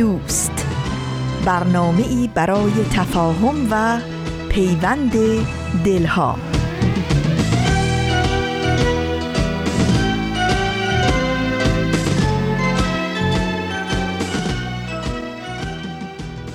دوست. برنامه ای برای تفاهم و پیوند دلها.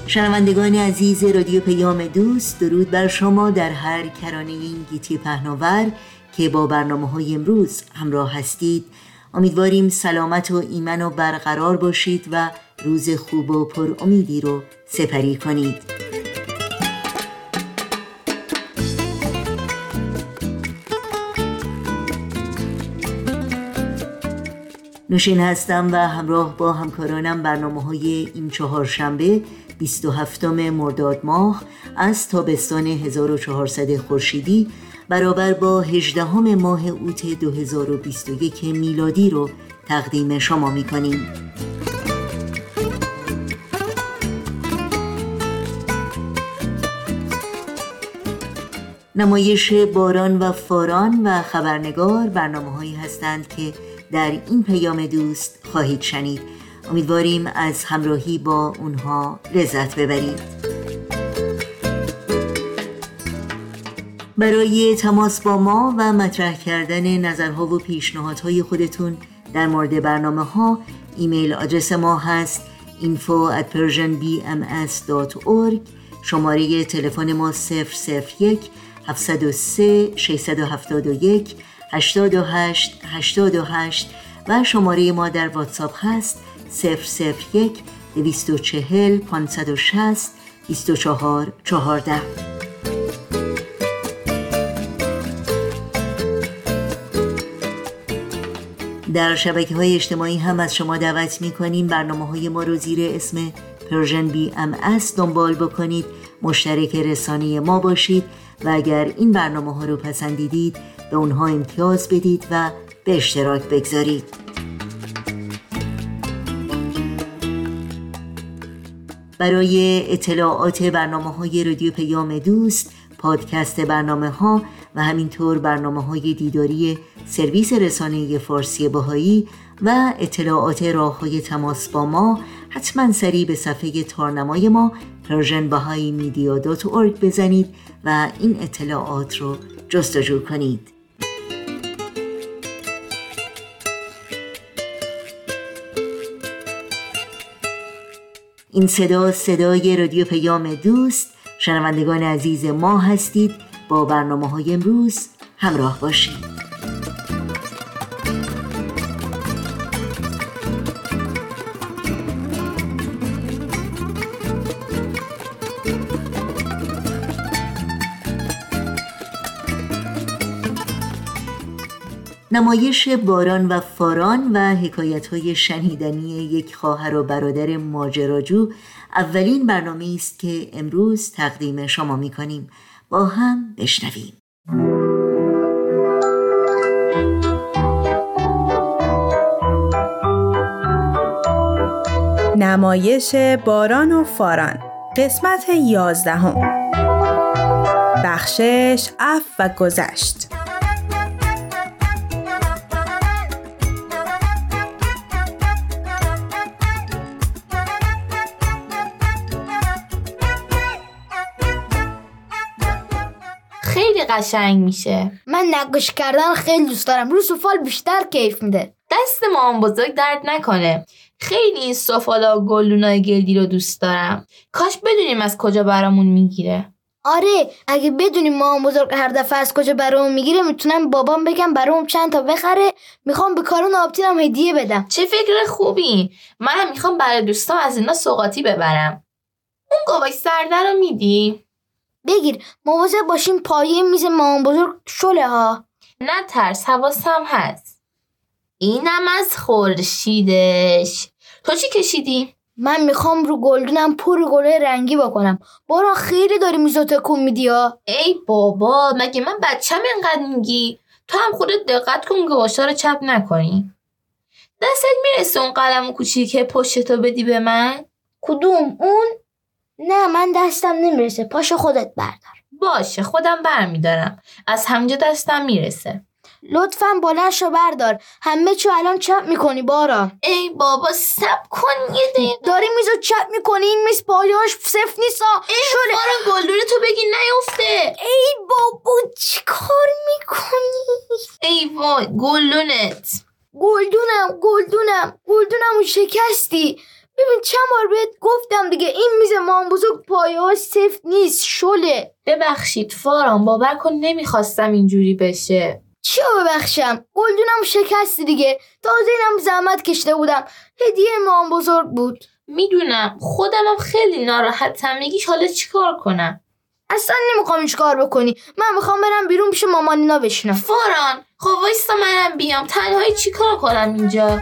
شنوندگان عزیز رادیو پیام دوست درود بر شما در هر کرانه این گیتی پهناور که با برنامه های امروز همراه هستید. امیدواریم سلامت و ایمن و برقرار باشید و روز خوب و پر امیدی رو سپری کنید نوشین هستم و همراه با همکارانم برنامه های این چهارشنبه 27 مرداد ماه از تابستان 1400 خورشیدی برابر با 18 ماه اوت 2021 میلادی رو تقدیم شما می کنیم. نمایش باران و فاران و خبرنگار برنامه هایی هستند که در این پیام دوست خواهید شنید. امیدواریم از همراهی با اونها لذت ببرید. برای تماس با ما و مطرح کردن نظرها و پیشنهادهای خودتون در مورد برنامه ها ایمیل آدرس ما هست info at persianbms.org شماره تلفن ما 001 703 671 828 828 و شماره ما در واتساپ هست 001 240 560 24 14 در شبکه های اجتماعی هم از شما دعوت می کنیم برنامه های ما رو زیر اسم پرژن بی ام دنبال بکنید. مشترک رسانه ما باشید. و اگر این برنامه ها رو پسندیدید به اونها امتیاز بدید و به اشتراک بگذارید. برای اطلاعات برنامه های رادیو پیام دوست پادکست برنامه ها و همینطور برنامه های دیداری سرویس رسانه فارسی بهایی و اطلاعات راه های تماس با ما حتما سری به صفحه تارنمای ما Persian Media بزنید و این اطلاعات رو جستجو کنید. این صدا صدای رادیو پیام دوست. شنوندگان عزیز ما هستید. با برنامه های امروز همراه باشید. نمایش باران و فاران و حکایت های شنیدنی یک خواهر و برادر ماجراجو اولین برنامه است که امروز تقدیم شما می کنیم با هم بشنویم. نمایش باران و فاران قسمت یازدهم. بخشش اف و گذشت. قشنگ میشه. من نقاش کردن خیلی دوست دارم. رو سفال بیشتر کیف میده. دست مام بزرگ درد نکنه. خیلی این سفالا و گلونای گلدی رو دوست دارم. کاش بدونیم از کجا برامون می‌گیره. آره اگه بدونیم مام بزرگ هر دفعه از کجا برامون می‌گیره می‌تونم بابام بگم برام چند تا بخره. می‌خوام به کارون آبتینم هدیه بدم. چه فکر خوبی. منم می‌خوام برای دوستام از اینا سوقاتی ببرم. اون گواهی سرده رو میدی؟ بگیر. مواظب باشیم پایه میز مامان بزرگ شله ها. نه ترس حواسم هست. اینم از خورشیدش. تو چی کشیدی؟ من می‌خوام رو گلدونم پر گله رنگی بکنم. باران خیلی داری میزو تکون میدی ها. ای بابا مگه من بچم اینقدر میگی؟ تو هم خودت دقت کن گواشا رو چپ نکنی. دستت می‌رسه اون قلم کوچیک پشتتو بدی به من؟ کدوم؟ اون؟ نه من دستم نمی‌رسه. پاشو خودت بردار. باشه خودم برمیدارم. از همینجا دستم می‌رسه. لطفا بلند شو بردار. همه چو الان چپ می‌کنی بارا. ای بابا سب کن یه دقیقه. داری میزو چپ می‌کنی؟ این میز پایاش صف نیستا شده بارا گلدون تو بگی نیفته. ای بابا چی کار می‌کنی؟ ای وای گلدونت. گلدونم گلدونم. گلدونمو شکستی. ببین چند بار بهت گفتم دیگه این میز مام بزرگ پایه سفت نیست شله. ببخشید فاران باور کن نمی‌خواستم اینجوری بشه. چی ببخشم؟ گلدونم شکستی دیگه. تازه اینم زحمت کشته بودم. هدیه مام بزرگ بود. می‌دونم خودمم خیلی ناراحتم میگیش حالا چیکار کنم؟ اصلا نمی‌خوام هیچ کار بکنی. من می‌خوام برم بیرون پیش مامانینا بشینم. فاران خب وایستا منم بیام. تنهایی چیکار کنم اینجا؟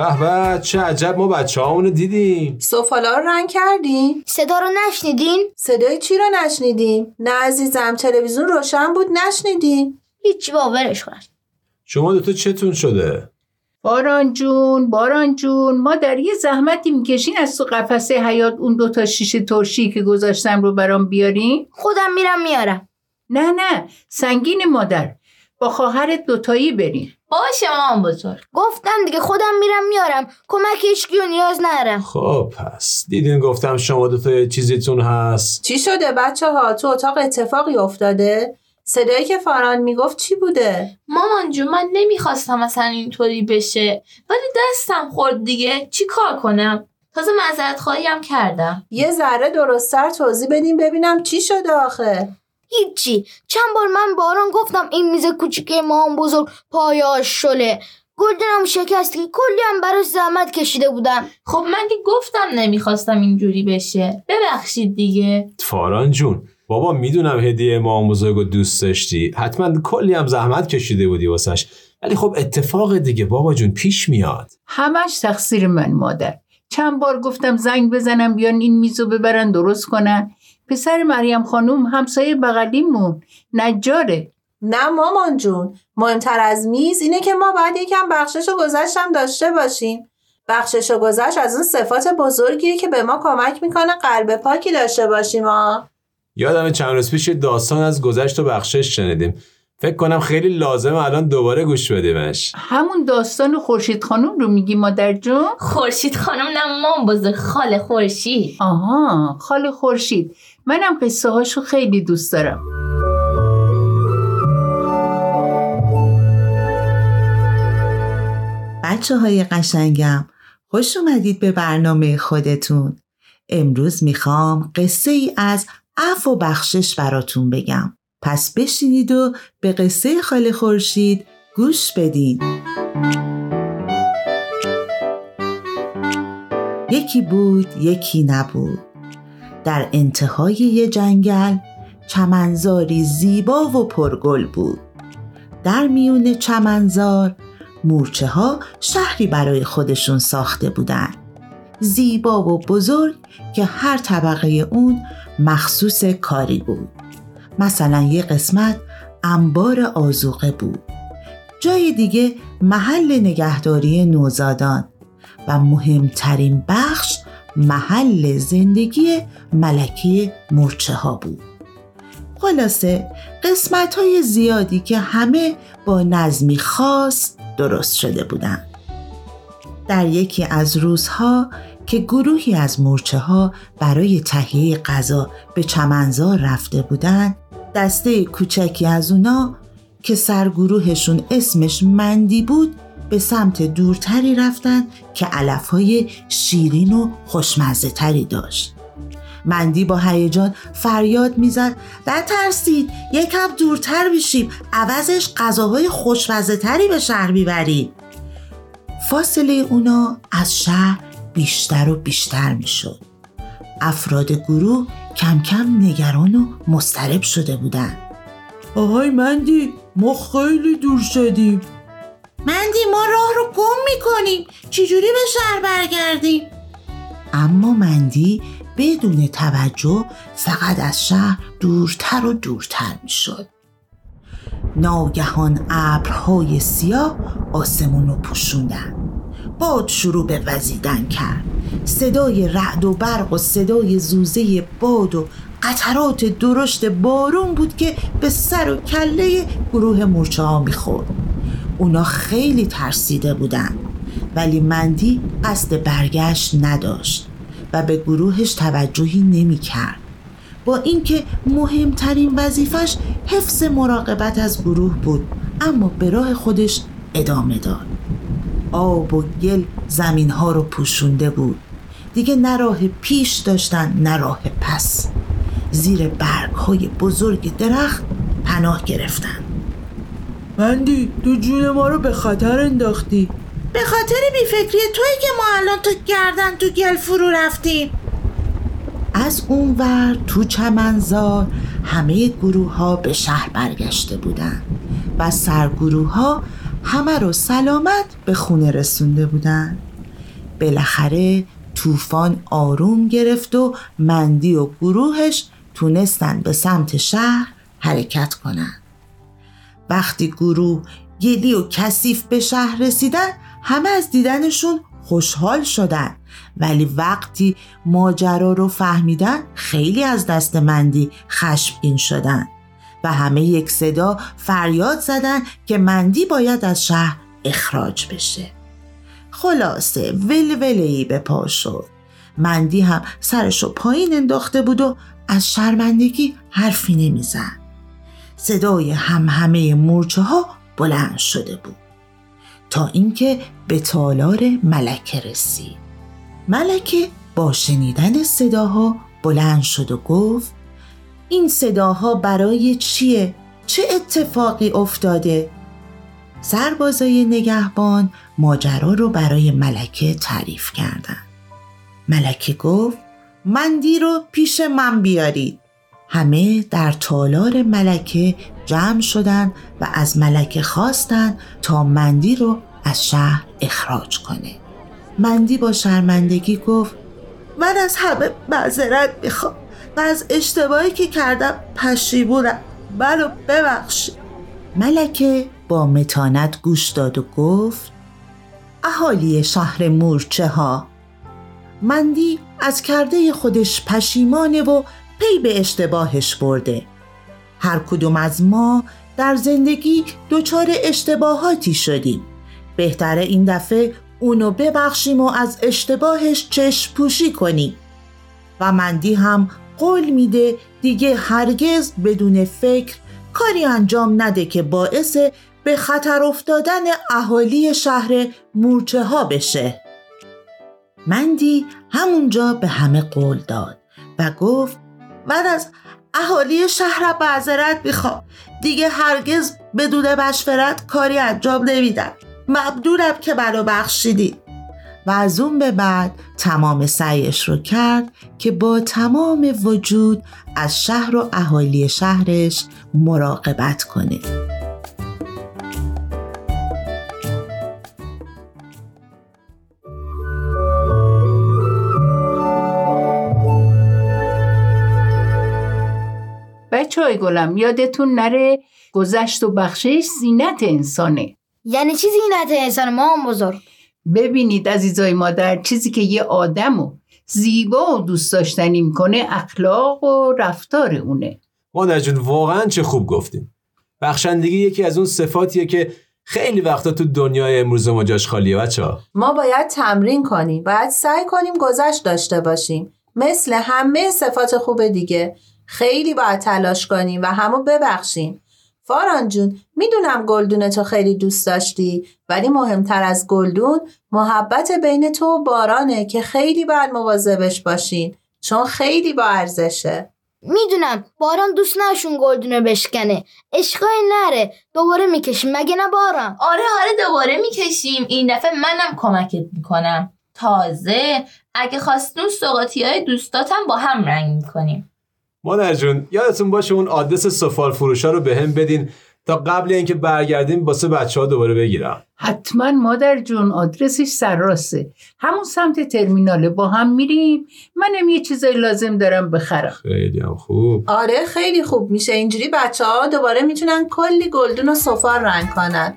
به به چه عجب ما بچه رو دیدیم. سفالا رو رنگ کردیم صدا رو نشنیدین؟ صدای چی رو نشنیدیم؟ نه عزیزم تلویزیون روشن بود نشنیدیم هیچی باورش کن شما دوتا چتون شده؟ باران جون باران جون ما در یه زحمتی می‌کشین از تو قفسه حیات اون دوتا شیشه ترشی که گذاشتم رو برام بیارین؟ خودم میرم میارم. نه نه سنگین مادر. با خواهرت دوتایی برین باشه مامان بزرگ. گفتم دیگه خودم میرم میارم. کمک هیچکیو نیاز نرم خب پس دیدین گفتم شما دوتا یه چیزیتون هست. چی شده بچه ها تو اتاق اتفاقی افتاده؟ صدایی که فاران می‌گفت چی بوده؟ مامان جون من نمی‌خواستم اصلا اینطوری بشه. ولی دستم خورد دیگه. چی کار کنم؟ تازه معذرت خواهی هم کردم. یه ذره درستتر توضیح بدیم ببینم چی شده آخه. هیچی. چند بار من باران گفتم این میز کوچیکه ما هم بزرگ پایاش شله. گلدنم شکستی کلی هم براش زحمت کشیده بودم. خب من که گفتم نمی‌خواستم اینجوری بشه. ببخشید دیگه. فاران جون بابا می‌دونم هدیه ما بزرگ و دوست داشتی. حتما کلی هم زحمت کشیده بودی واسش. ولی خب اتفاق دیگه بابا جون پیش میاد. همش تقصیر من مادر. چند بار گفتم زنگ بزنم بیان این میزو ببرن درست کنن. پسر مریم خانوم همسایه بغلیمون نجاره. نه مامان جون. مهمتر از میز اینه که ما باید یکم بخشش و گذشتم داشته باشیم. بخشش و گذشت از اون صفات بزرگیه که به ما کمک می‌کنه قلب پاکی داشته باشیم ها یادم چند روز پیش داستان از گذشت و بخشش شنیدیم. فکر کنم خیلی لازم الان دوباره گوش بدیمش. همون داستان خورشید خانوم رو میگی مادر جون؟ خورشید خانم نه مام بزرگ خاله خورشید. آها خاله خورشید. منم قصه هاشو خیلی دوست دارم. بچه های قشنگم خوش اومدید به برنامه خودتون. امروز می‌خوام قصه ای از عفو و بخشش براتون بگم. پس بشینید و به قصه خاله خورشید گوش بدین. یکی بود یکی نبود. در انتهای یه جنگل چمنزاری زیبا و پرگل بود. در میون چمنزار مورچه ها شهری برای خودشون ساخته بودند زیبا و بزرگ که هر طبقه اون مخصوص کاری بود. مثلا یه قسمت انبار آزوقه بود. جای دیگه محل نگهداری نوزادان و مهمترین بخش محل زندگی ملکی مرچه ها بود خلاصه قسمت های زیادی که همه با نظمی خاص درست شده بودند. در یکی از روزها که گروهی از مورچه ها برای تهیه غذا به چمنزار رفته بودند دسته کوچکی از اونا که سرگروهشون اسمش مندی بود به سمت دورتری رفتن که علفهای شیرین و خوشمزه تری داشت. مندی با هیجان فریاد می‌زد نترسید یکم دورتر بشیم عوضش غذاهای خوشمزه تری به شهر می‌برید فاصله اونا از شهر بیشتر و بیشتر می‌شد. افراد گروه کم کم نگران و مضطرب شده بودند. آهای مندی ما خیلی دور شدیم. مندی ما راه رو گم می‌کنیم چجوری به شهر برگردیم؟ اما مندی بدون توجه فقط از شهر دورتر و دورتر می‌شد. ناگهان ابرهای سیاه آسمون رو پوشوندن باد شروع به وزیدن کرد صدای رعد و برق و صدای زوزه باد و قطرات درشت بارون بود که به سر و کله گروه مورچه ها می‌خورد اونا خیلی ترسیده بودن. ولی مندی قصد برگشت نداشت و به گروهش توجهی نمی‌کرد. با اینکه مهمترین وظیفش حفظ مراقبت از گروه بود اما به راه خودش ادامه داد. آب و گل زمین ها رو پوشونده بود. دیگه نه راه پیش داشتن نه راه پس. زیر برگ های بزرگ درخت پناه گرفتن. مندی تو جون ما رو به خطر انداختی. به خاطر بیفکری توی که ما الان تو گردن تو گل فرو رفتیم. از اون ور تو چمنزار همه گروه ها به شهر برگشته بودن و سرگروه ها همه رو سلامت به خونه رسونده بودن. بالاخره طوفان آروم گرفت و مندی و گروهش تونستن به سمت شهر حرکت کنن. وقتی گروه گلی و کثیف به شهر رسیدن همه از دیدنشون خوشحال شدن. ولی وقتی ماجرا رو فهمیدن خیلی از دست مندی خشمگین شدن. و همه یک صدا فریاد زدن که مندی باید از شهر اخراج بشه. خلاصه ولولهی به پا شد. مندی هم سرشو پایین انداخته بود و از شرمندگی حرفی نمیزن صدای هم همه مورچه ها بلند شده بود تا اینکه به تالار ملکه رسید ملکه با شنیدن صداها بلند شد و گفت این صداها برای چیه؟ چه اتفاقی افتاده؟ سربازای نگهبان ماجرا رو برای ملکه تعریف کردند. ملکه گفت مندی رو پیش من بیارید. همه در تالار ملکه جمع شدند و از ملکه خواستند تا مندی رو از شهر اخراج کنه. مندی با شرمندگی گفت من از همه معذرت می‌خوام و از اشتباهی که کردم پشیمونم منو ببخشید ملکه با متانت گوش داد و گفت اهالی شهر مورچه ها مندی از کرده خودش پشیمانه و پی به اشتباهش برده. هر کدوم از ما در زندگی دچار اشتباهاتی شدیم. بهتره این دفعه اونو ببخشیم و از اشتباهش چشم پوشی کنیم. و مندی هم قول میده دیگه هرگز بدون فکر کاری انجام نده که باعث به خطر افتادن اهالی شهر مورچه ها بشه. مندی همونجا به همه قول داد و گفت من از اهالی شهر معذرت می‌خوام. دیگه هرگز بدون مشورت کاری انجام نمیدم. ممنونم که منو بخشیدی. و از اون به بعد تمام سعیش رو کرد که با تمام وجود از شهر و اهالی شهرش مراقبت کنه. بچه های گلم یادتون نره گذشت و بخشش زینت انسانه. یعنی چی زینت انسان ما هم بزرگ؟ ببینید عزیزای مادر چیزی که یه آدم و زیبا و دوست داشتنی می‌کنه اخلاق و رفتار اونه. مادر جون واقعا چه خوب گفتیم. بخشندگی یکی از اون صفاتیه که خیلی وقتا تو دنیای امروز ما جاش خالیه بچه ها. ما باید تمرین کنیم باید سعی کنیم گذشت داشته باشیم. مثل همه صفات خوب دیگه. خیلی باید تلاش کنیم و همو ببخشیم. فاران جون می‌دونم گلدون تو خیلی دوست داشتی ولی مهمتر از گلدون محبت بین تو و بارانه که خیلی باید مواظبش باشین چون خیلی با ارزشه. می‌دونم باران دوست نشون گلدونه بشکنه. عشقای نره. دوباره می‌کشیم مگه نه باران؟ آره آره دوباره می‌کشیم. این دفعه منم کمکت می‌کنم. تازه اگه خواستون سوقاتی های دوستاتم با هم رنگ می‌کنیم. مادر جون یادتون باشه اون آدرس سفال فروشا رو به هم بدین تا قبل اینکه برگردیم واسه بچه ها دوباره بگیرم. حتما مادر جون آدرسش سرراسته همون سمت ترمیناله با هم میریم. منم یه چیزای لازم دارم بخرم. خیلی هم خوب. آره خیلی خوب میشه. اینجوری بچه ها دوباره می‌تونن کلی گلدون و سفال رنگ کنن.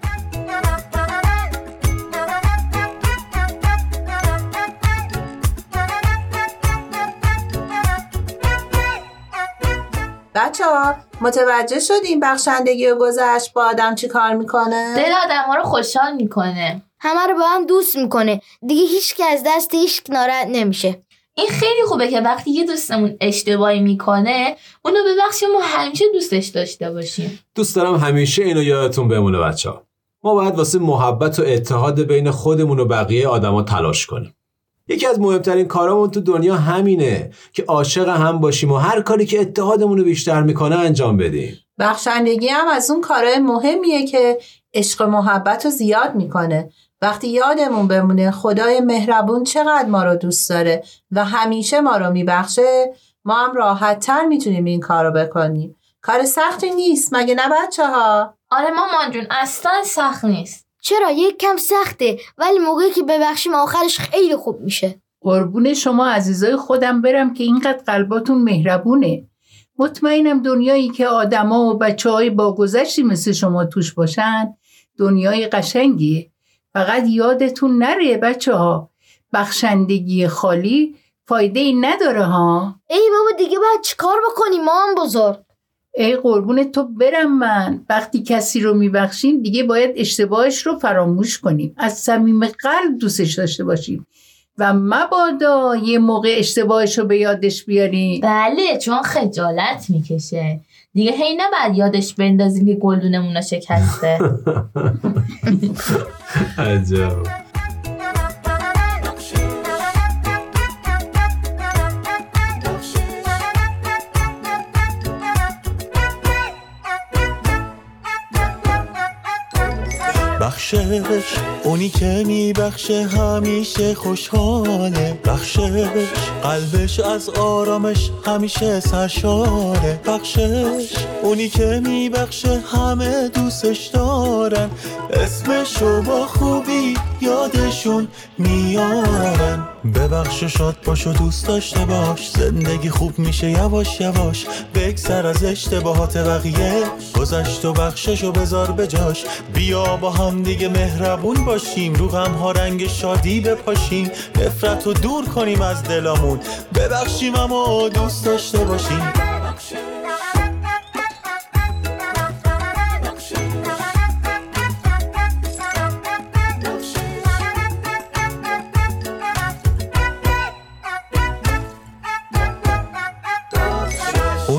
بچه ها متوجه شدیم بخشندگی و گذشت با آدم چی کار می‌کنه؟ دل آدم ها رو خوشحال می‌کنه. همه رو با هم دوست می‌کنه. دیگه هیچ که از دست هیچ ناراحت نمیشه. این خیلی خوبه که وقتی یه دوستمون اشتباهی می‌کنه اونو ببخشیم و همیشه دوستش داشته باشیم. دوست دارم همیشه اینو یادتون بمونه بچه ها. ما باید واسه محبت و اتحاد بین خودمون و بقیه آدما تلاش کنیم. یکی از مهمترین کارامون تو دنیا همینه که عاشق هم باشیم و هر کاری که اتحادمون رو بیشتر می‌کنه انجام بدیم. بخشندگی هم از اون کارهای مهمیه که عشق و محبت رو زیاد می‌کنه. وقتی یادمون بمونه خدای مهربون چقدر ما رو دوست داره و همیشه ما رو میبخشه ما هم راحت تر می‌تونیم این کار رو بکنیم. کار سختی نیست مگه نه بچه ها؟ آره مامان جون اصلا سخت نیست. چرا؟ یک کم سخته ولی موقعی که ببخشیم آخرش خیلی خوب میشه. قربون شما عزیزای خودم برم که اینقدر قلباتون مهربونه. مطمئنم دنیایی که آدما و بچه های با گذشتی مثل شما توش باشن دنیای قشنگیه. فقط یادتون نره بچه ها بخشندگی خالی فایده ای نداره ها؟ ای بابا دیگه باید چیکار بکنیم مام بزرگ. ای قربون تو برم من. وقتی کسی رو میبخشیم دیگه باید اشتباهش رو فراموش کنیم. از صمیم قلب دوستش داشته باشیم. و مبادا یه موقع اشتباهش رو به یادش بیاریم. بله چون خجالت می‌کشه. دیگه هی نباید یادش بندازیم که گلدونمون رو شکسته. عجب. بخشش. اونی که میبخشه همیشه خوشحاله. بخشش. قلبش از آرامش همیشه سرشاره. بخشش. اونی که میبخشه همه دوستش دارن. اسمشو با خوبی یادشون میارن. ببخش و شاد باش و دوست داشته باش. زندگی خوب میشه یواش یواش. بگذر از اشتباهات بقیه. گذشت و بخشش و بذار به جاش. بیا با هم دیگه مهربون باشیم. رو غم ها رنگ شادی بپاشیم. نفرت رو دور کنیم از دلامون. ببخشیم اما دوست داشته باشیم.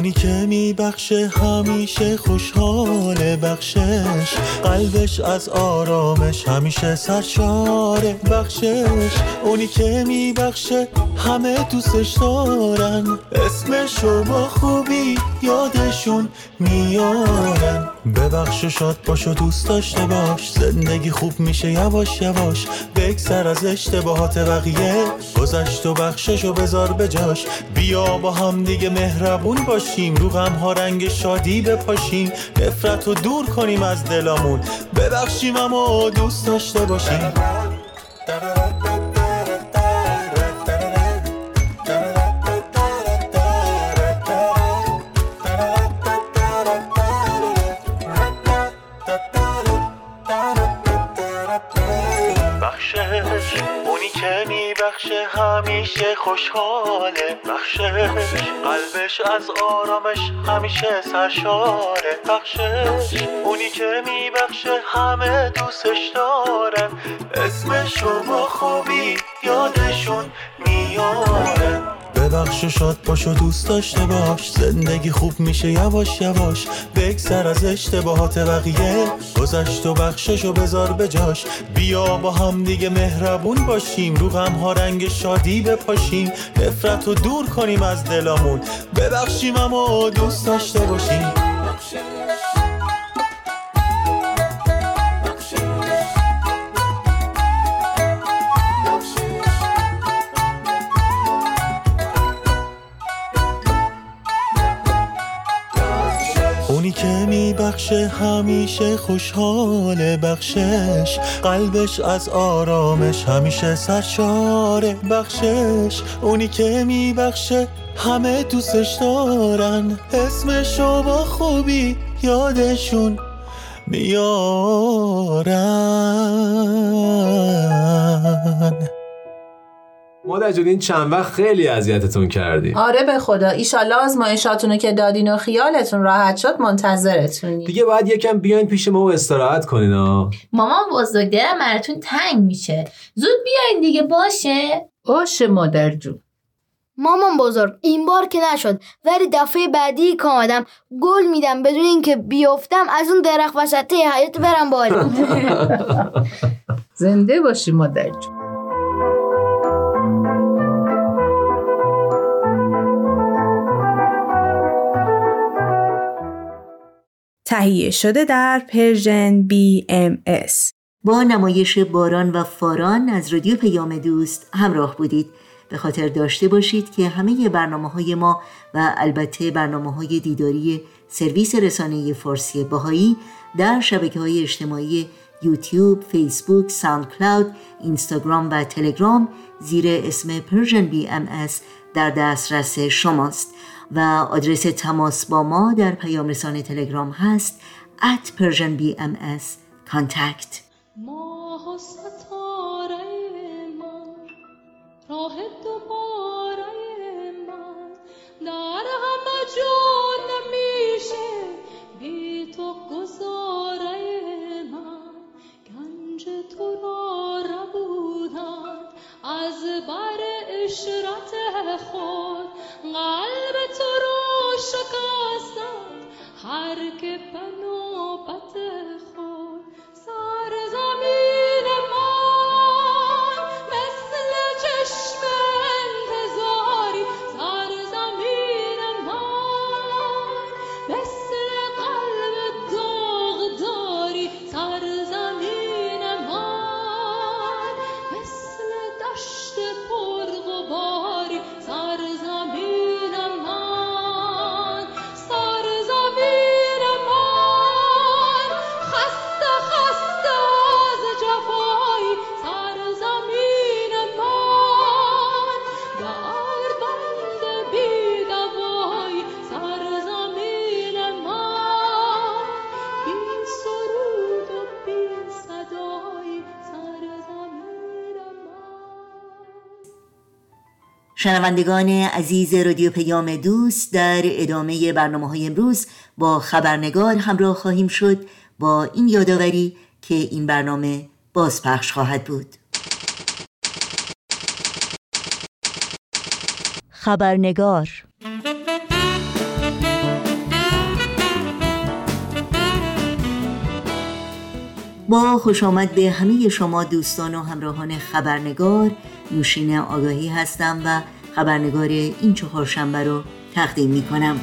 اونی که میبخشه همیشه خوشحاله بخشش. قلبش از آرامش همیشه سرشاره بخشش. اونی که میبخشه همه دوستش دارن. اسمشو با خوبی یادشون میارن. ببخش و شاد باش و دوست داشته باش. زندگی خوب میشه یواش یواش. بگذر از اشتباهات بقیه. گذشت و بخشش و بذار به جاش. بیا با هم دیگه مهربون باشیم. رو غم ها رنگ شادی بپاشیم. نفرت رو دور کنیم از دلامون. ببخشیم اما دوست داشته باشیم. همیشه خوشحاله بخشش قلبش از آرامش همیشه سرشاره بخشش اونی که میبخشه همه دوستش دارن اسمشو با خوبی یادشون میارن ببخش و شاد باش و دوست داشته باش. زندگی خوب میشه یواش یواش. بگذر از اشتباهات بقیه. گذشت و بخشش و بذار به جاش. بیا با هم دیگه مهربون باشیم. رو غم ها رنگ شادی بپاشیم. نفرت رو دور کنیم از دلامون ببخشیم اما دوست داشته باشیم. میبخشه همیشه خوشحال بخشش. قلبش از آرامش همیشه سرشاره بخشش. اونی که میبخشه همه دوستش دارن. اسمشو با خوبی یادشون میارن. مادر جون این چند وقت خیلی اذیتتون کردیم آره به خدا. ایشالله آزمایشاتونو که دادین و خیالتون راحت شد منتظرتونی. دیگه باید یکم بیاین پیش ما و استراحت کنین ها مامان بزرگ دلم براتون تنگ میشه. زود بیاین دیگه باشه؟ باشه مادر جون. مامان بزرگ این بار که نشد. ولی دفعه بعدی که آمدم گل میدم بدون اینکه بیفتم از اون درخت وسطه حیات برم بالا. زنده باشی مادر جون. تهیه شده در پرژن BMS با نمایش باران و فاران از رادیو پیام دوست همراه بودید. به خاطر داشته باشید که همه برنامه های ما و البته برنامه های دیداری سرویس رسانه فارسی بهایی در شبکه های اجتماعی یوتیوب، فیسبوک، SoundCloud، اینستاگرام و تلگرام زیر اسم Persian BMS در دسترس شماست. و آدرس تماس با ما در پیام رسانه تلگرام هست at Persian BMS contact. ماه و ستاره من راه دوباره من در همه جا نمیشه بی تو گذاره من. گنج تو را ربودن از بر اشرت خود قلب تو رو شکستن هر که به شنوندگان عزیز رادیو پیام دوست در ادامه برنامه های امروز با خبرنگار همراه خواهیم شد با این یادآوری که این برنامه بازپخش خواهد بود. خبرنگار با خوش آمد به همه شما دوستان و همراهان خبرنگار. نوشین آگاهی هستم و خبرنگار این چهارشنبه رو تقدیم می کنم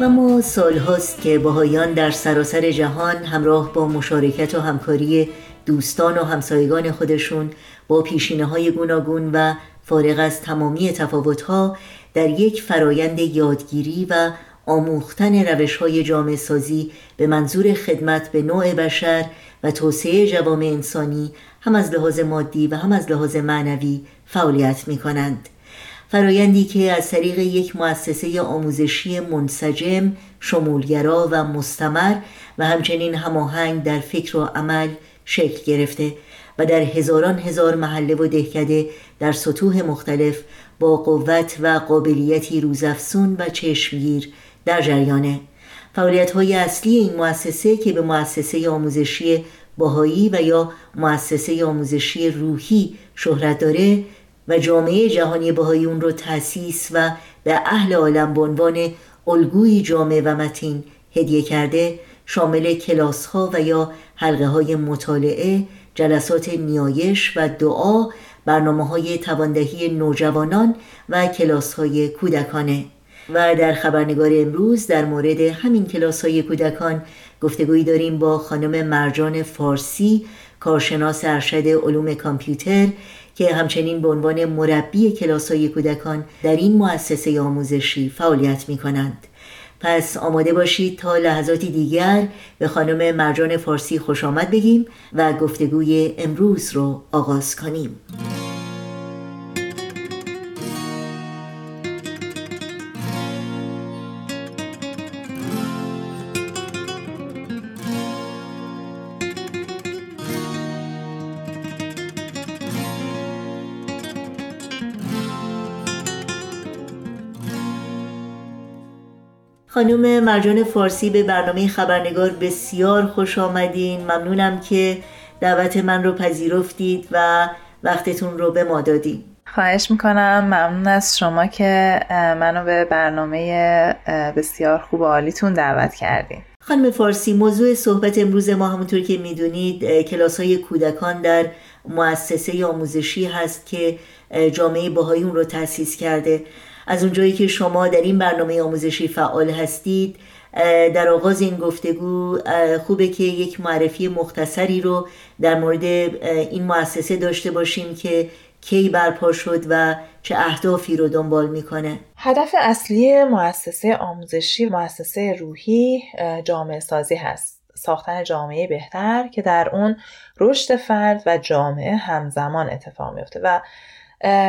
و ما سال هاست که باهایان در سراسر جهان همراه با مشارکت و همکاری دوستان و همسایگان خودشون با پیشینه های گوناگون و فارغ از تمامی تفاوتها در یک فرایند یادگیری و آموختن روش های جامعه سازی به منظور خدمت به نوع بشر و توسعه جوامع انسانی هم از لحاظ مادی و هم از لحاظ معنوی فعالیت می کنند. فرایندی که از طریق یک مؤسسه آموزشی منسجم، شمولگرا و مستمر و همچنین هماهنگ در فکر و عمل شکل گرفته و در هزاران هزار محله و دهکده در سطوح مختلف با قوت و قابلیتی روزافزون و چشمگیر در جریانه. فعالیت های اصلی این مؤسسه که به مؤسسه آموزشی باهایی و یا مؤسسه آموزشی روحی شهرت داره و جامعه جهانی باهایی اون رو تأسیس و به اهل عالم به عنوان الگوی جامع و متین هدیه کرده شامل کلاس ها و یا حلقه های مطالعه جلسات نیایش و دعا برنامه های تواندهی نوجوانان و کلاس های کودکانه و در خبرنگار امروز در مورد همین کلاس های کودکان گفتگویی داریم با خانم مرجان فارسی کارشناس ارشد علوم کامپیوتر که همچنین به عنوان مربی کلاس های کودکان در این مؤسسه آموزشی فعالیت می کنند. پس آماده باشید تا لحظاتی دیگر به خانم مرجان فارسی خوش آمد بگیم و گفتگوی امروز رو آغاز کنیم. خانم مرجان فارسی به برنامه خبرنگار بسیار خوش آمدین. ممنونم که دعوت من رو پذیرفتید و وقتتون رو به ما دادید خواهش می‌کنم. ممنون از شما که منو به برنامه بسیار خوب و عالیتون دعوت کردین. خانم فارسی موضوع صحبت امروز ما همونطور که می‌دونید کلاس های کودکان در مؤسسه آموزشی هست که جامعه باهایی اون رو تأسیس کرده. از اونجایی که شما در این برنامه آموزشی فعال هستید در آغاز این گفتگو خوبه که یک معرفی مختصری رو در مورد این مؤسسه داشته باشیم که کی برپا شد و چه اهدافی رو دنبال می‌کنه. هدف اصلی مؤسسه آموزشی مؤسسه روحی جامعه سازی هست. ساختن جامعه بهتر که در اون رشد فرد و جامعه همزمان اتفاق میفته و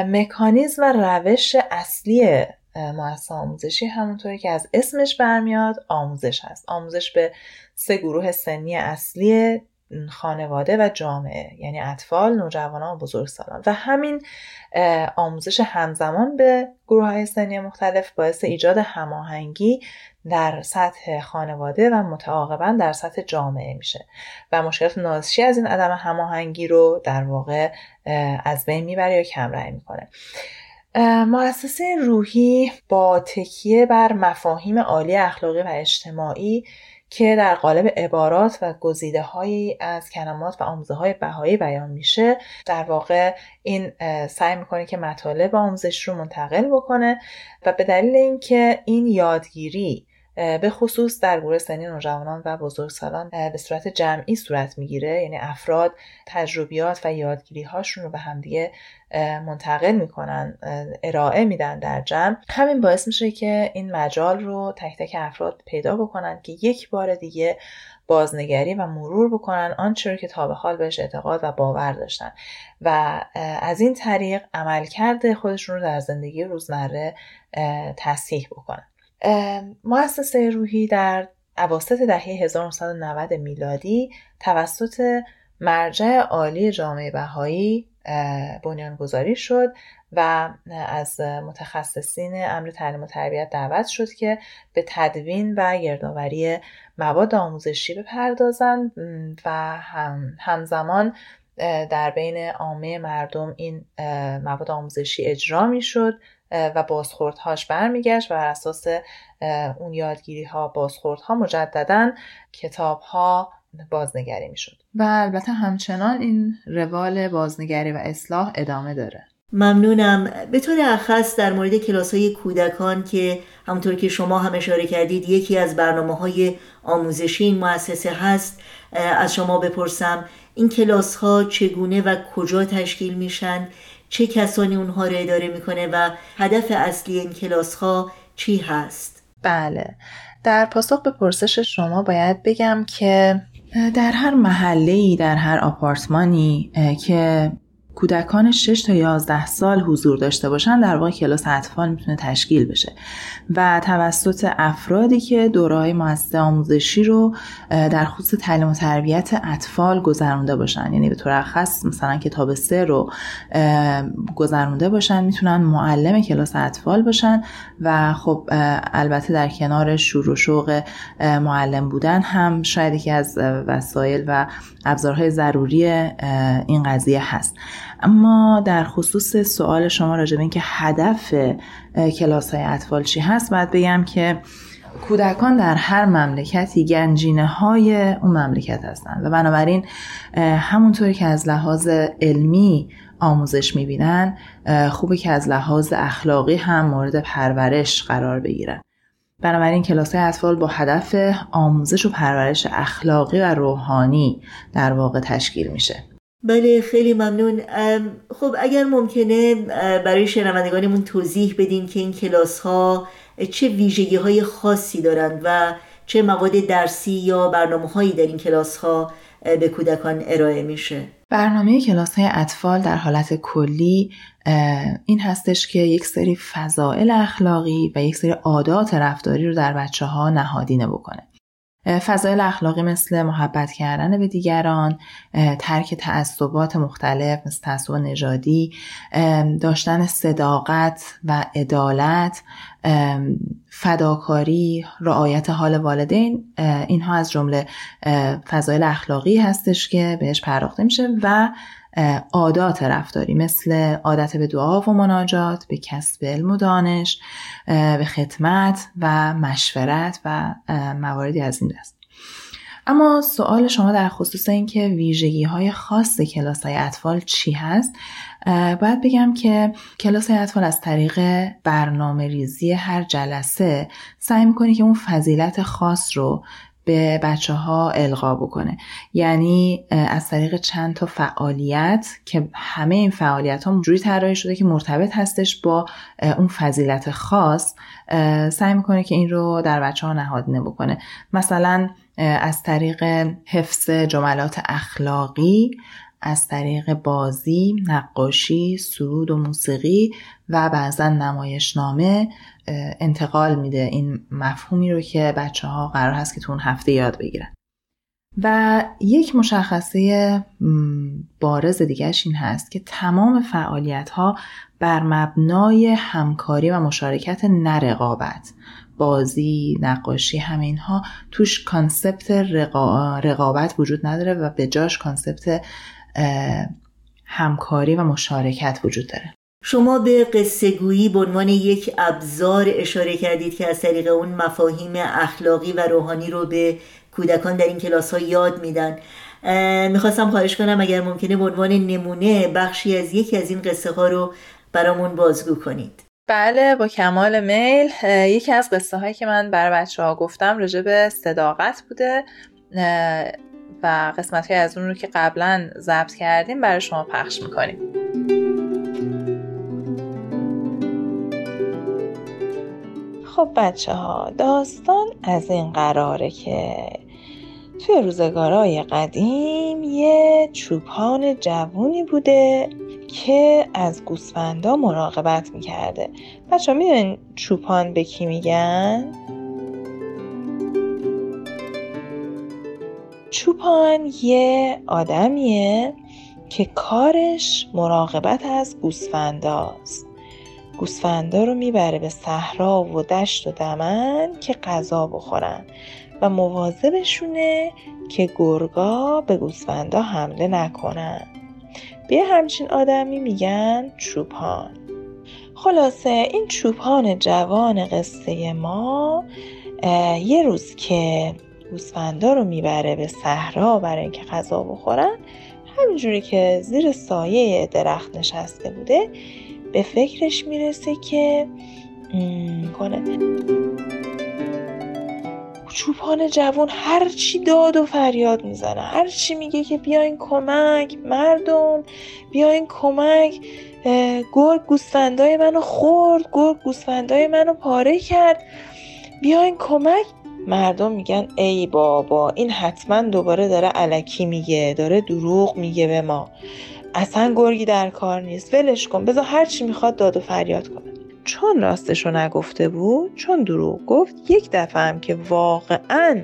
مکانیزم و روش اصلی مؤسسه آموزشی همونطوری که از اسمش برمیاد آموزش هست. آموزش به سه گروه سنی اصلی خانواده و جامعه یعنی اطفال، نوجوانان و بزرگسالان. و همین آموزش همزمان به گروه های سنی مختلف باعث ایجاد هماهنگی در سطح خانواده و متعاقبا در سطح جامعه میشه. و مشکلات ناشی از این عدم هماهنگی رو در واقع از بین می‌بره یا کمرنگ می‌کنه. مؤسسه روحی با تکیه بر مفاهیم عالی اخلاقی و اجتماعی که در قالب عبارات و گزیده هایی از کلمات و آموزه های بهایی بیان میشه در واقع این سعی می‌کنه که مطالب آموزش رو منتقل بکنه و به دلیل اینکه این یادگیری به خصوص در گروه سنی نوجوانان و بزرگسالان به صورت جمعی صورت می‌گیره. یعنی افراد تجربیات و یادگیری هاشون رو به همدیگه منتقل می‌کنن ارائه میدن در جمع. همین باعث میشه که این مجال رو تک تک افراد پیدا بکنن که یک بار دیگه بازنگری و مرور بکنن آنچه رو که تا به حال بهش اعتقاد و باور داشتن. و از این طریق عملکرد خودشون رو در زندگی روزمره تصحیح بکنن. مؤسسه روحی در عواسط دهه 1990 میلادی توسط مرجع عالی جامعه بهایی بنیانگذاری شد و از متخصصین امر تعلیم و تربیت دعوت شد که به تدوین و گردآوری مواد آموزشی بپردازند و هم همزمان در بین عامه مردم این مواد آموزشی اجرا می شد و بازخوردهاش برمیگشت و بر اساس اون یادگیری ها بازخوردها مجددا کتاب ها بازنگری می‌شد. و البته همچنان این روال بازنگری و اصلاح ادامه داره. ممنونم. به طور اخص در مورد کلاس های کودکان که همونطور که شما هم اشاره کردید یکی از برنامه های آموزشی این مؤسسه هست از شما بپرسم این کلاس ها چگونه و کجا تشکیل میشن؟ چه کسانی اونها رو اداره می‌کنه و هدف اصلی این کلاس ها چی هست؟ بله در پاسخ به پرسش شما باید بگم که در هر محله در هر آپارتمانی که کودکان 6 تا 11 سال حضور داشته باشن در واقع کلاس اطفال می‌تونه تشکیل بشه. و توسط افرادی که دورهای مؤسسه آموزشی رو در خصوص تعلیم و تربیت اطفال گذرونده باشن. یعنی به طور خاص مثلا کتاب سه رو گذرونده باشن می‌تونن معلم کلاس اطفال باشن و خب البته در کنار شور و شوق معلم بودن هم شاید یکی از وسایل و ابزارهای ضروری این قضیه هست. اما در خصوص سوال شما راجع به اینکه هدف کلاس های اطفال چی هست باید بگم که کودکان در هر مملکتی گنجینه های اون مملکت هستند و بنابراین همونطوری که از لحاظ علمی آموزش می‌بینن خوبه که از لحاظ اخلاقی هم مورد پرورش قرار بگیرن. بنابراین کلاس های اطفال با هدف آموزش و پرورش اخلاقی و روحانی در واقع تشکیل میشه. بله خیلی ممنون خب اگر ممکنه برای شنوندگانمون توضیح بدین که این کلاس ها چه ویژگی های خاصی دارند و چه مواد درسی یا برنامه هایی در این کلاس ها به کودکان ارائه میشه برنامه کلاس های اطفال در حالت کلی این هستش که یک سری فضائل اخلاقی و یک سری عادات رفتاری رو در بچه ها نهادینه بکنه. فضایل اخلاقی مثل محبت کردن به دیگران، ترک تعصبات مختلف مثل تعصب نژادی، داشتن صداقت و عدالت، فداکاری، رعایت حال والدین اینها از جمله فضایل اخلاقی هستش که بهش پرداخته میشه و عادات رفتاری مثل عادت به دعا و مناجات به کسب علم و دانش به خدمت و مشورت و مواردی از این دست. اما سوال شما در خصوص اینکه ویژگی های خاص کلاس های اطفال چی هست؟ باید بگم که کلاس های اطفال از طریق برنامه ریزی هر جلسه سعی می‌کنه که اون فضیلت خاص رو به بچه ها القا بکنه. یعنی از طریق چند تا فعالیت که همه این فعالیت ها جوری طراحی شده که مرتبط هستش با اون فضیلت خاص سعی می‌کنه که این رو در بچه ها نهادینه بکنه. مثلا از طریق حفظ جملات اخلاقی از طریق بازی، نقاشی، سرود و موسیقی و بعضا نمایشنامه انتقال میده این مفهومی رو که بچه ها قرار هست که تو اون هفته یاد بگیرن. و یک مشخصه بارز دیگرش این هست که تمام فعالیت ها بر مبنای همکاری و مشارکت نه رقابت بازی، نقاشی همه اینها توش concept رقا- رقابت وجود نداره و به جاش concept همکاری و مشارکت وجود داره. شما به قصه گویی به عنوان یک ابزار اشاره کردید که از طریق اون مفاهیم اخلاقی و روحانی رو به کودکان در این کلاس ها یاد میدن. می‌خواستم خواهش کنم اگر ممکنه به عنوان نمونه بخشی از یکی از این قصه ها رو برامون بازگو کنید. بله با کمال میل. یکی از قصه هایی که من برای بچه ها گفتم راجع به صداقت بوده. و قسمت های از اون رو که قبلا ضبط کردیم برای شما پخش می‌کنیم. خب بچه ها داستان از این قراره که توی روزگارای قدیم یه چوپان جوونی بوده که از گوسفندا مراقبت می‌کرده بچه ها می‌دونین چوپان به کی میگن؟ چوپان یه آدمیه که کارش مراقبت از گوسفنداست گوسفندا رو می‌بره به صحرا و دشت و دمن که غذا بخورن و مواظبشونه که گرگا به گوسفندا حمله نکنن. به همچین آدمی میگن چوپان. خلاصه این چوپان جوان قصه ما یه روز که گوسفندا رو می‌بره به صحرا برای اینکه غذا بخورن همینجوری که زیر سایه درخت نشسته بوده به فکرش می‌رسه که کنه. چوپان جوان هر چی داد و فریاد می‌زنه. هر چی میگه که بیاین کمک مردم بیاین کمک گرگ گوسفندای منو خورد گرگ گوسفندای منو پاره کرد. بیاین کمک. مردم میگن ای بابا این حتما دوباره داره علکی میگه داره دروغ میگه به ما. اصلا گرگی در کار نیست. ولش کن. بذار هر چی می‌خواد داد و فریاد کنه. چون راستشو نگفته بود چون دروغ گفت یک دفعه هم که واقعا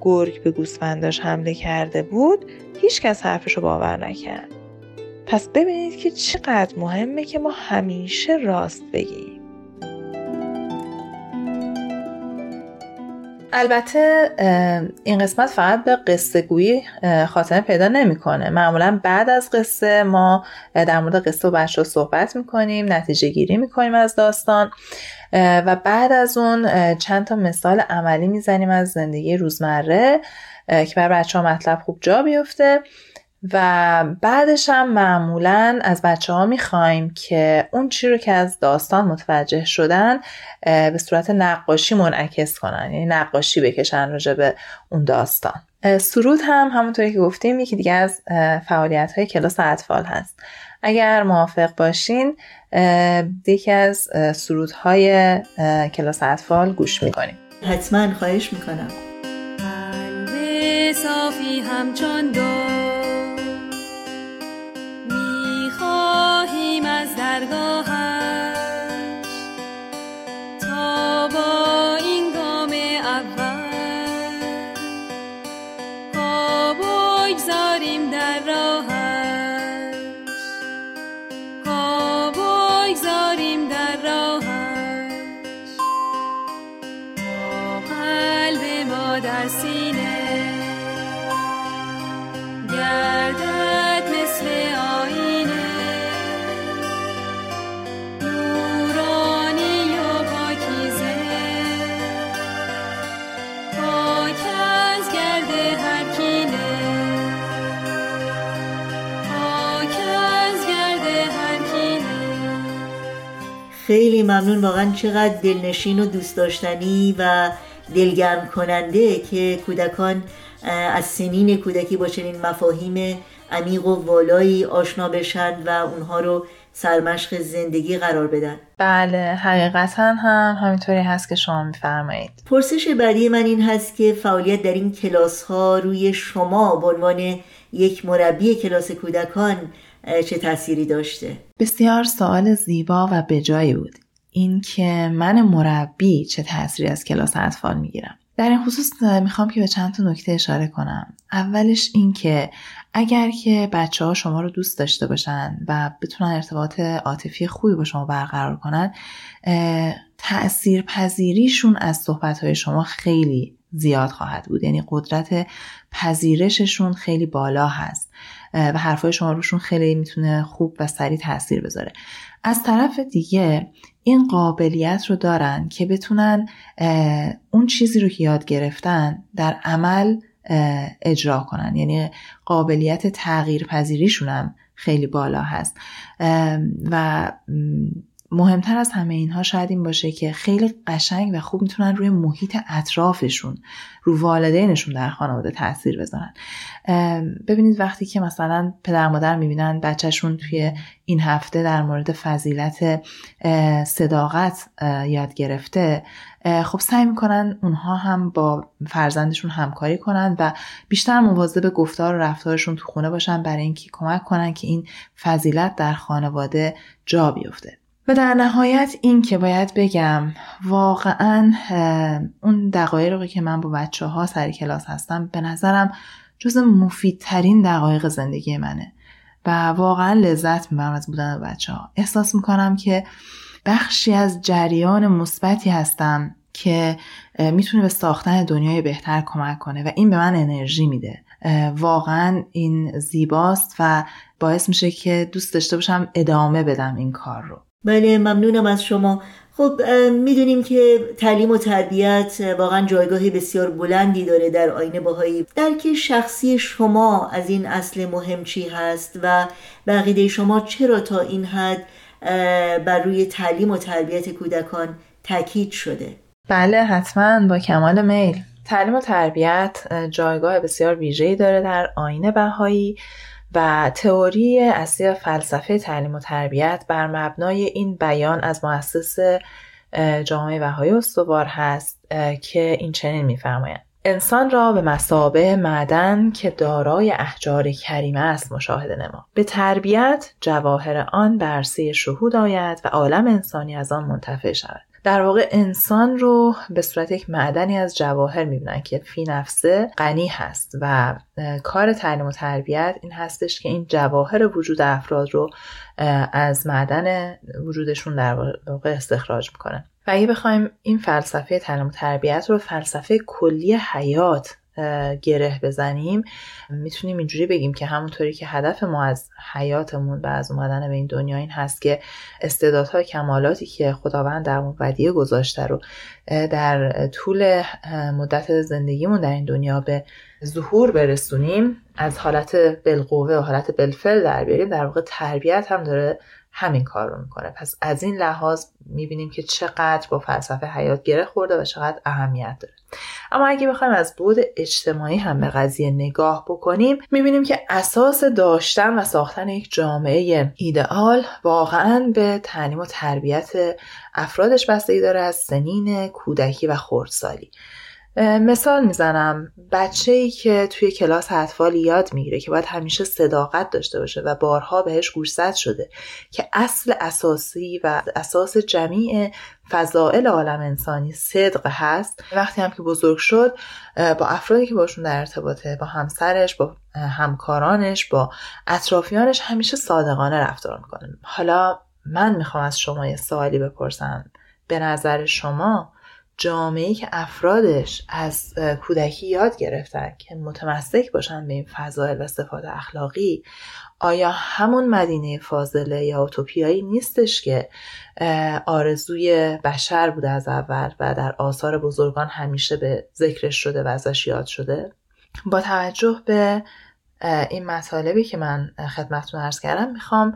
گرگ به گوسفنداش حمله کرده بود هیچکس حرفشو باور نکرد. پس ببینید که چقدر مهمه که ما همیشه راست بگیم. البته این قسمت فقط به قصه گویی خاتمه پیدا نمی‌کنه. معمولا بعد از قصه ما در مورد قصه و بچه ها صحبت می‌کنیم نتیجه گیری می‌کنیم از داستان و بعد از اون چند تا مثال عملی می‌زنیم از زندگی روزمره که بر بچه ها مطلب خوب جا بیفته و بعدش هم معمولا از بچه ها می‌خوایم که اون چی رو که از داستان متوجه شدن به صورت نقاشی منعکس کنن. یعنی نقاشی بکشن راجع به اون داستان. سرود هم همونطوری که گفتیم یکی دیگه از فعالیت های کلاس اطفال هست. اگر موافق باشین یکی از سرودهای کلاس اطفال گوش می‌کنیم. حتما خواهش می‌کنم. قلب صافی همچون دو ممنون واقعا چقدر دلنشین و دوست داشتنی و دلگرم کننده که کودکان از سنین کودکی با چنین مفاهیم عمیق و والایی آشنا بشن و اونها رو سرمشق زندگی قرار بدن. بله حقیقتا هم همینطوری هست که شما میفرمایید. پرسش بعدی من این هست که فعالیت در این کلاس ها روی شما به عنوان یک مربی کلاس کودکان چه تأثیری داشته؟ بسیار سوال زیبا و بجایی بود. اینکه من مربی چه تأثیری از کلاس اطفال می‌گیرم. در این خصوص می‌خوام که به چند تا نکته اشاره کنم. اولش این که اگر که بچه ها شما رو دوست داشته باشن و بتونن ارتباط عاطفی خوبی با شما برقرار کنن تأثیر پذیریشون از صحبت های شما خیلی زیاد خواهد بود. یعنی قدرت پذیرششون خیلی بالا هست. و حرفای شما روشون خیلی می‌تونه خوب و سریع تاثیر بذاره. از طرف دیگه این قابلیت رو دارن که بتونن اون چیزی رو که یاد گرفتن در عمل اجرا کنن. یعنی قابلیت تغییر پذیریشون هم خیلی بالا هست. و مهمتر از همه اینها شاید این باشه که خیلی قشنگ و خوب می‌تونن روی محیط اطرافشون رو والدینشون در خانواده تاثیر بذارن. ببینید وقتی که مثلا پدر مادر می‌بینن بچهشون توی این هفته در مورد فضیلت صداقت یاد گرفته خب سعی می‌کنن اونها هم با فرزندشون همکاری کنن و بیشتر مواظب گفتار و رفتارشون تو خونه باشن برای اینکه کمک کنن که این فضیلت در خانواده جا بیفته. در نهایت این که باید بگم واقعا اون دقایقی که من با بچه ها سر کلاس هستم به نظرم جز مفیدترین دقایق زندگی منه و واقعا لذت می‌برم از بودن با بچه ها احساس می‌کنم که بخشی از جریان مثبتی هستم که می‌تونه به ساختن دنیای بهتر کمک کنه و این به من انرژی میده. واقعا این زیباست و باعث میشه که دوست داشته باشم ادامه بدم این کار رو. بله ممنونم از شما. خب می‌دونیم که تعلیم و تربیت واقعا جایگاه بسیار بلندی داره در آینه باهایی. درک شخصی شما از این اصل مهم چی هست و بقیده شما چرا تا این حد بر روی تعلیم و تربیت کودکان تاکید شده؟ بله حتما با کمال میل. تعلیم و تربیت اه، جایگاه بسیار ویژه‌ای داره در آینه بهایی و تئوری اصلی فلسفه تعلیم و تربیت بر مبنای این بیان از مؤسس جامعه بهایی استوار هست که این چنین میفرمایند انسان را به مسابه معدن که دارای احجار کریمه است مشاهده نما. به تربیت جواهر آن عرصه شهود آید و عالم انسانی از آن منتفع شود. در واقع انسان رو به صورت یک معدنی از جواهر می‌بینن که فی نفسه غنی هست و کار تعلیم و تربیت این هستش که این جواهر وجود افراد رو از معدن وجودشون در واقع استخراج می‌کنن و اگه بخوایم این فلسفه تعلیم و تربیت رو فلسفه کلی حیات گره بزنیم. می‌تونیم اینجوری بگیم که همونطوری که هدف ما از حیاتمون و از اومدن به این دنیا این هست که استعدادها کمالاتی که خداوند در ودیعه گذاشته رو در طول مدت زندگیمون در این دنیا به ظهور برسونیم از حالت بالقوه و حالت بالفعل در بیاریم. در واقع تربیت هم داره همین کار رو می‌کنه. پس از این لحاظ می‌بینیم که چقدر با فلسفه حیات گره خورده و چقدر اهمیت داره. اما اگه بخوایم از بود اجتماعی هم به قضیه نگاه بکنیم می‌بینیم که اساس داشتن و ساختن یک جامعه ایدئال واقعا به تعلیم و تربیت افرادش بستگی داره از سنین کودکی و خردسالی. مثال می‌زنم. بچه ای که توی کلاس اطفال یاد می‌گیره که باید همیشه صداقت داشته باشه و بارها بهش گوشزد شده که اصل اساسی و اساس جمیع فضائل عالم انسانی صدق هست. وقتی هم که بزرگ شد با افرادی که باشون در ارتباطه با همسرش با همکارانش با اطرافیانش همیشه صادقانه رفتار می‌کنه. حالا من می‌خوام از شما یه سوالی بپرسم. به نظر شما جامعه که افرادش از کودکی یاد گرفتن که متمسک باشن به این فضایل و صفات اخلاقی آیا همون مدینه فاضله یا اوتوپیایی نیستش که آرزوی بشر بوده از اول و در آثار بزرگان همیشه به ذکرش شده و ازش یاد شده؟ با توجه به این مطالبی که من خدمتتون ارز کردم می‌خوام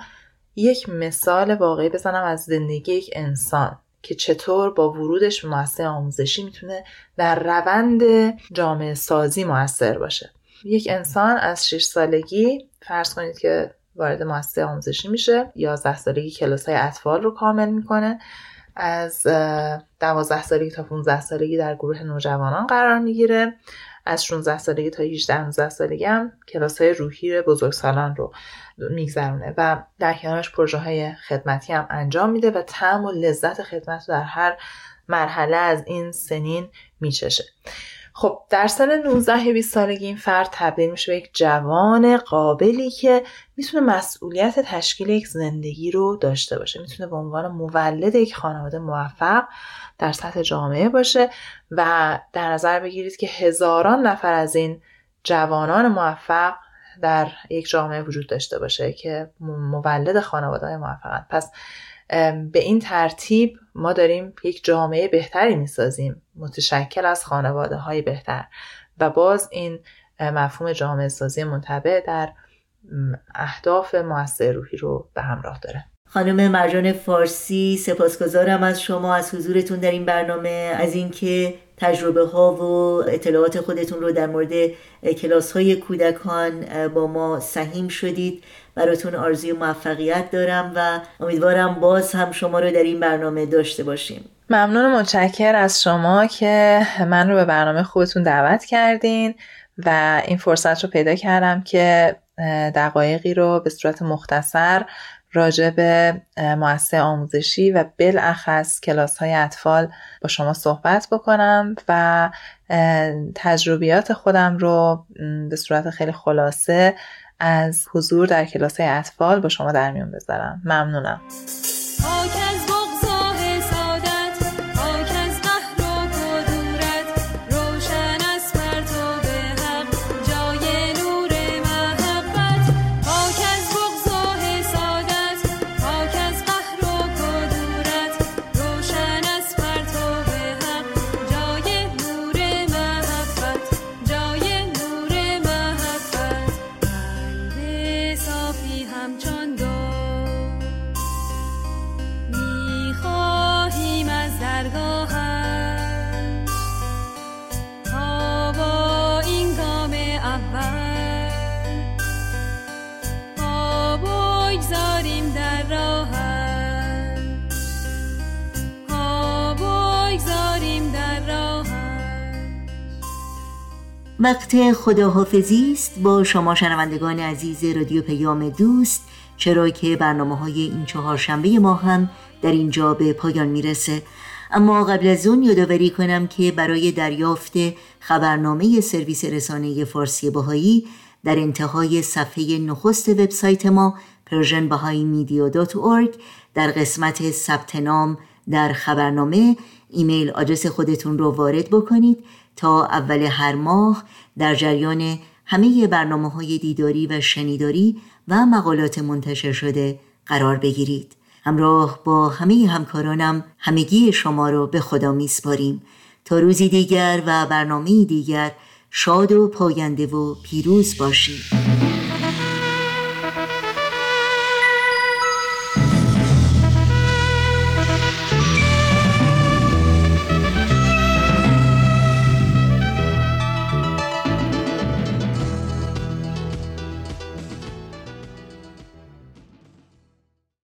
یک مثال واقعی بزنم از زندگی یک انسان. که چطور با ورودش به مؤسسه آموزشی می‌تونه در روند جامعه سازی موثر باشه. یک انسان از 6 سالگی فرض کنید که وارد مؤسسه آموزشی میشه 11 سالگی کلاس های اطفال رو کامل می‌کنه. از 12 سالگی تا 15 سالگی در گروه نوجوانان قرار می‌گیره. از 16 سالگی تا 18 19 سالگی هم کلاس های روحی بزرگسالان رو میگذرونه و در کنارش پروژه های خدمتی هم انجام میده و تعم و لذت خدمت رو در هر مرحله از این سنین میچشه. خب در سن 19 یا 20 سالگی این فرد تبدیل میشه به یک جوان قابلی که می‌تونه مسئولیت تشکیل یک زندگی رو داشته باشه. می‌تونه به عنوان مولد یک خانواده موفق در سطح جامعه باشه و در نظر بگیرید که هزاران نفر از این جوانان موفق در یک جامعه وجود داشته باشه که مولد خانواده موفقن. پس به این ترتیب ما داریم یک جامعه بهتری می‌سازیم متشکل از خانواده های بهتر. و باز این مفهوم جامعه سازی منطبع در اهداف موثر روحی رو به همراه داره. خانم مرجان فارسی سپاسگزارم از شما از حضورتون در این برنامه. از اینکه تجربه ها و اطلاعات خودتون رو در مورد کلاس های کودکان با ما سهیم شدید. براتون آرزوی موفقیت دارم و امیدوارم باز هم شما رو در این برنامه داشته باشیم. ممنون و متشکر از شما که من رو به برنامه خودتون دعوت کردین و این فرصت رو پیدا کردم که دقایقی رو به صورت مختصر راجع به مؤسسه آموزشی و بالاخص کلاس های اطفال با شما صحبت بکنم و تجربیات خودم رو به صورت خیلی خلاصه از حضور در کلاس های اطفال با شما در میون بذارم. ممنونم. وقت خداحافظی است با شما شنوندگان عزیز رادیو پیام دوست. چرا که برنامه های این چهارشنبه ما هم در اینجا به پایان می‌رسه. اما قبل از اون یادآوری کنم که برای دریافت خبرنامه سرویس رسانه فارسی باهایی در انتهای صفحه نخست وبسایت ما persianbahaimedia.org در قسمت ثبت نام در خبرنامه ایمیل آدرس خودتون رو وارد بکنید. تا اول هر ماه در جریان همه برنامه های دیداری و شنیداری و مقالات منتشر شده قرار بگیرید. همراه با همه همکارانم همگی شما رو به خدا میسپاریم. تا روزی دیگر و برنامه دیگر شاد و پاینده و پیروز باشید.